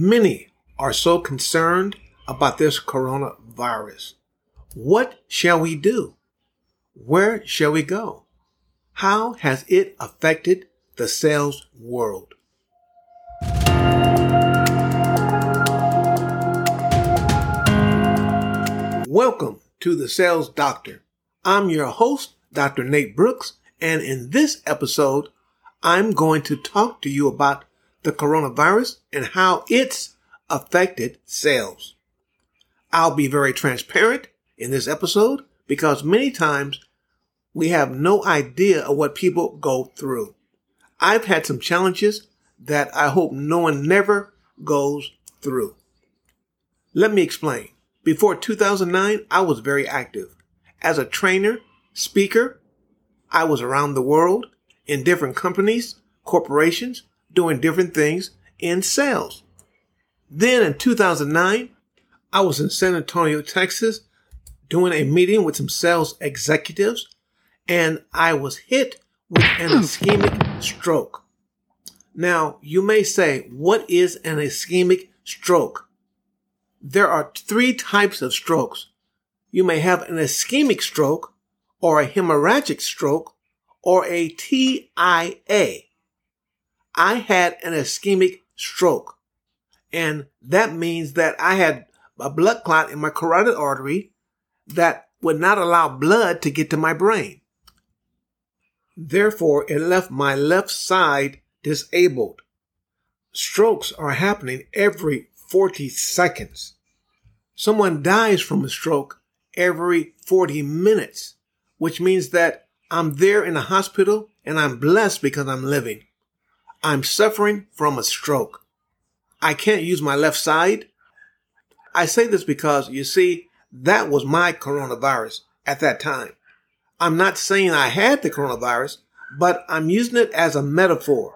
Many are so concerned about this coronavirus. What shall we do? Where shall we go? How has it affected the sales world? Welcome to the Sales Doctor. I'm your host, Dr. Nate Brooks, and in this episode, I'm going to talk to you about the coronavirus and how it's affected sales. I'll be very transparent in this episode because many times we have no idea of what people go through. I've had some challenges that I hope no one never goes through. Let me explain. Before 2009, I was very active. As a trainer, speaker, I was around the world in different companies, corporations, doing different things in sales. Then in 2009, I was in San Antonio, Texas, doing a meeting with some sales executives, and I was hit with an hmm. ischemic stroke. Now, you may say, what is an ischemic stroke? There are three types of strokes. You may have an ischemic stroke, or a hemorrhagic stroke, or a TIA. I had an ischemic stroke. And that means that I had a blood clot in my carotid artery that would not allow blood to get to my brain. Therefore, it left my left side disabled. Strokes are happening every 40 seconds. Someone dies from a stroke every 40 minutes, which means that I'm there in the hospital and I'm blessed because I'm living. I'm suffering from a stroke. I can't use my left side. I say this because you see, that was my coronavirus at that time. I'm not saying I had the coronavirus, but I'm using it as a metaphor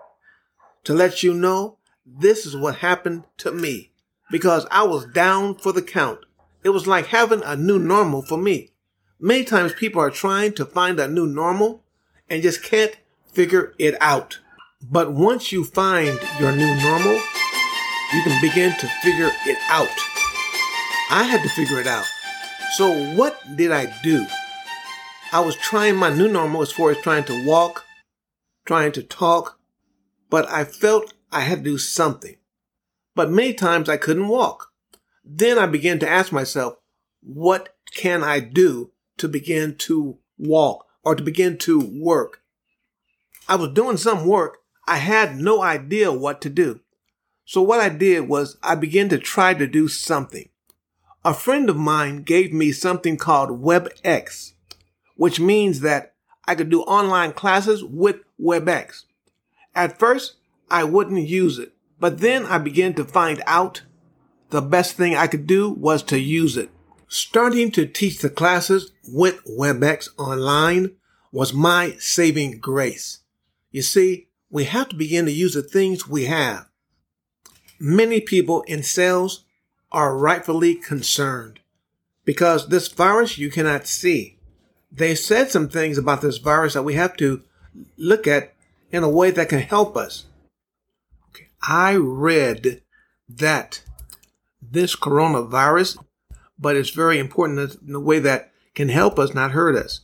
to let you know this is what happened to me because I was down for the count. It was like having a new normal for me. Many times people are trying to find a new normal and just can't figure it out. But once you find your new normal, you can begin to figure it out. I had to figure it out. So what did I do? I was trying my new normal as far as trying to walk, trying to talk, but I felt I had to do something. But many times I couldn't walk. Then I began to ask myself, what can I do to begin to walk or to begin to work? I was doing some work, I had no idea what to do. So what I did was I began to try to do something. A friend of mine gave me something called WebEx, which means that I could do online classes with WebEx. At first, I wouldn't use it, but then I began to find out the best thing I could do was to use it. Starting to teach the classes with WebEx online was my saving grace. You see, we have to begin to use the things we have. Many people in sales are rightfully concerned because this virus you cannot see. They said some things about this virus that we have to look at in a way that can help us. Okay. I read that this coronavirus, but it's very important in a way that can help us, not hurt us.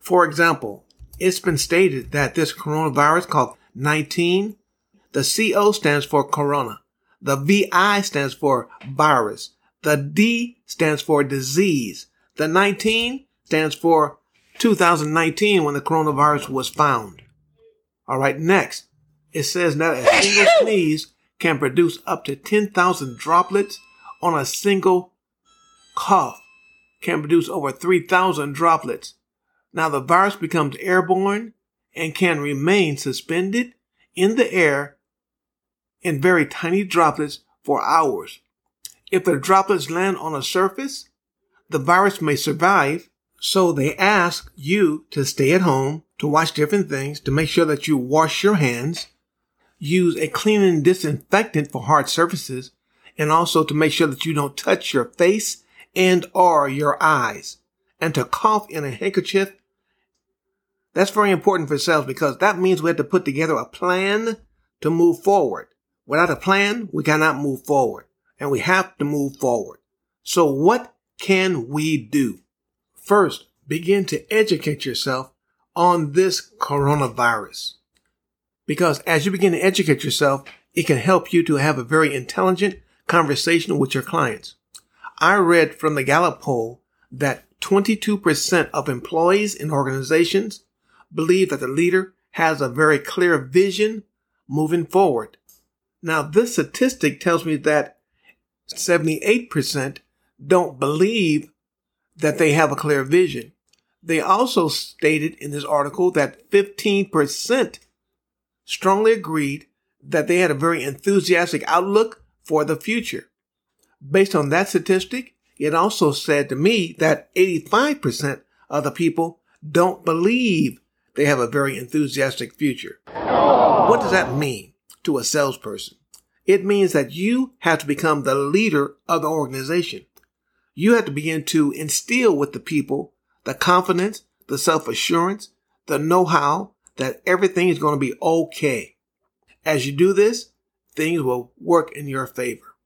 For example, it's been stated that this coronavirus called 19. The CO stands for corona. The VI stands for virus. The D stands for disease. The 19 stands for 2019 when the coronavirus was found. All right, next. It says that a single sneeze can produce up to 10,000 droplets on a single cough, can produce over 3,000 droplets. Now the virus becomes airborne and can remain suspended in the air in very tiny droplets for hours. If the droplets land on a surface, the virus may survive. So they ask you to stay at home, to watch different things, to make sure that you wash your hands, use a cleaning disinfectant for hard surfaces, and also to make sure that you don't touch your face and or your eyes, and to cough in a handkerchief that's very important for sales because that means we have to put together a plan to move forward. Without a plan, we cannot move forward and we have to move forward. So what can we do? First, begin to educate yourself on this coronavirus. Because as you begin to educate yourself, it can help you to have a very intelligent conversation with your clients. I read from the Gallup poll that 22% of employees in organizations believe that the leader has a very clear vision moving forward. Now, this statistic tells me that 78% don't believe that they have a clear vision. They also stated in this article that 15% strongly agreed that they had a very enthusiastic outlook for the future. Based on that statistic, it also said to me that 85% of the people don't believe they have a very enthusiastic future. What does that mean to a salesperson? It means that you have to become the leader of the organization. You have to begin to instill with the people the confidence, the self assurance, the know how that everything is going to be okay. As you do this, things will work in your favor.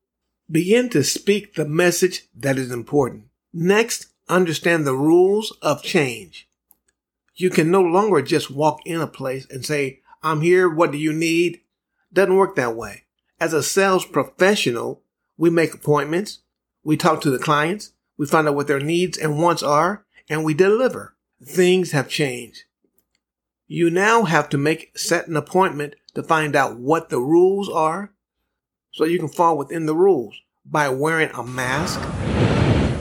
Begin to speak the message that is important. Next, understand the rules of change. You can no longer just walk in a place and say, I'm here. What do you need? Doesn't work that way. As a sales professional, we make appointments. We talk to the clients. We find out what their needs and wants are and we deliver. Things have changed. You now have to make, set an appointment to find out what the rules are so you can fall within the rules by wearing a mask.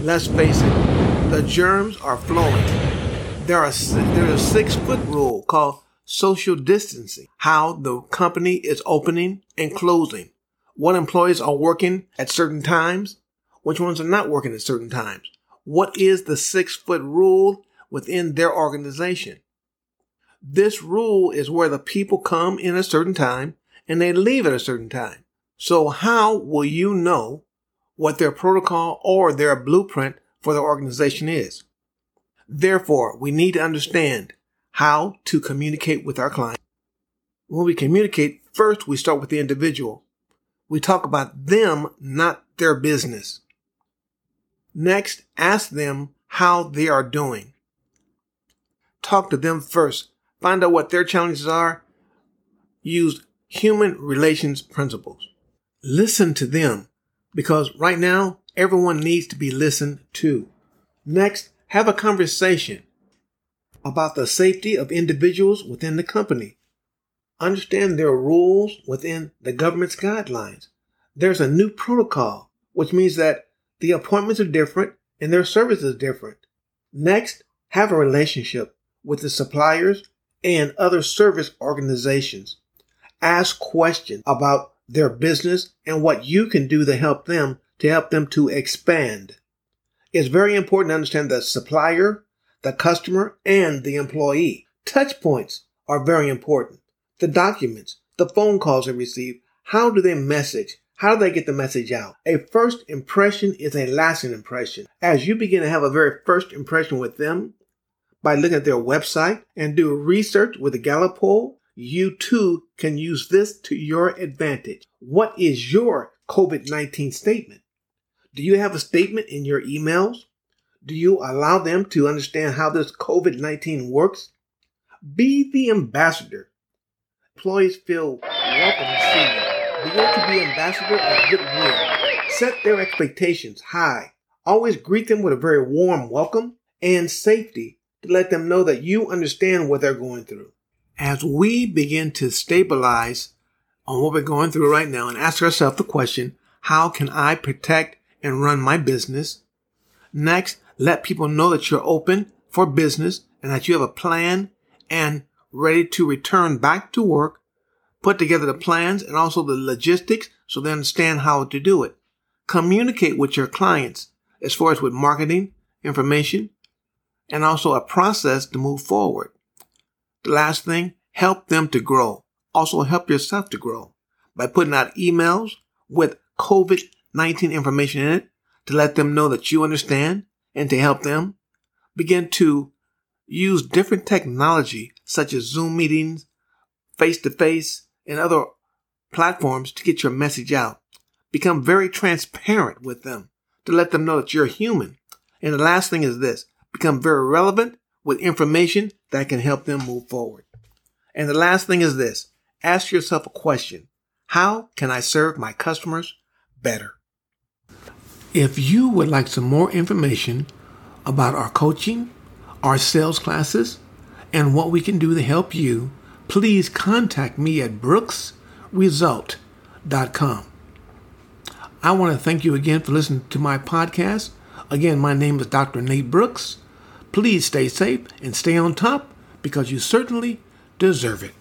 Let's face it, the germs are flowing. There are there's a six foot rule called social distancing. How the company is opening and closing. What employees are working at certain times. Which ones are not working at certain times. What is the six foot rule within their organization? This rule is where the people come in a certain time and they leave at a certain time. So how will you know what their protocol or their blueprint for the organization is? Therefore, we need to understand how to communicate with our client. When we communicate, first we start with the individual. We talk about them, not their business. Next, ask them how they are doing. Talk to them first find out what their challenges are, use human relations principles. Listen to them because right now everyone needs to be listened to. Next, have a conversation about the safety of individuals within the company. Understand their rules within the government's guidelines. There's a new protocol, which means that the appointments are different and their service is different. Next, have a relationship with the suppliers and other service organizations. Ask questions about their business and what you can do to help them to help them to expand. It's very important to understand the supplier, the customer, and the employee. Touch points are very important. The documents, the phone calls they receive, how do they message? How do they get the message out? A first impression is a lasting impression. As you begin to have a very first impression with them, by looking at their website and do research with the Gallup poll, you too can use this to your advantage. What is your COVID 19 statement? Do you have a statement in your emails? Do you allow them to understand how this COVID 19 works? Be the ambassador. Employees feel welcome to see you. Begin to be ambassador of goodwill. Set their expectations high. Always greet them with a very warm welcome and safety to let them know that you understand what they're going through. As we begin to stabilize on what we're going through right now and ask ourselves the question, how can I protect and run my business? Next, let people know that you're open for business and that you have a plan and ready to return back to work. Put together the plans and also the logistics so they understand how to do it. Communicate with your clients as far as with marketing, information, and also a process to move forward. The last thing, help them to grow. Also help yourself to grow by putting out emails with COVID-19 information in it to let them know that you understand and to help them begin to use different technology such as Zoom meetings, face to face, and other platforms to get your message out. Become very transparent with them to let them know that you're human. And the last thing is this become very relevant with information that can help them move forward. And the last thing is this ask yourself a question How can I serve my customers better? If you would like some more information about our coaching, our sales classes, and what we can do to help you, please contact me at brooksresult.com. I want to thank you again for listening to my podcast. Again, my name is Dr. Nate Brooks. Please stay safe and stay on top because you certainly deserve it.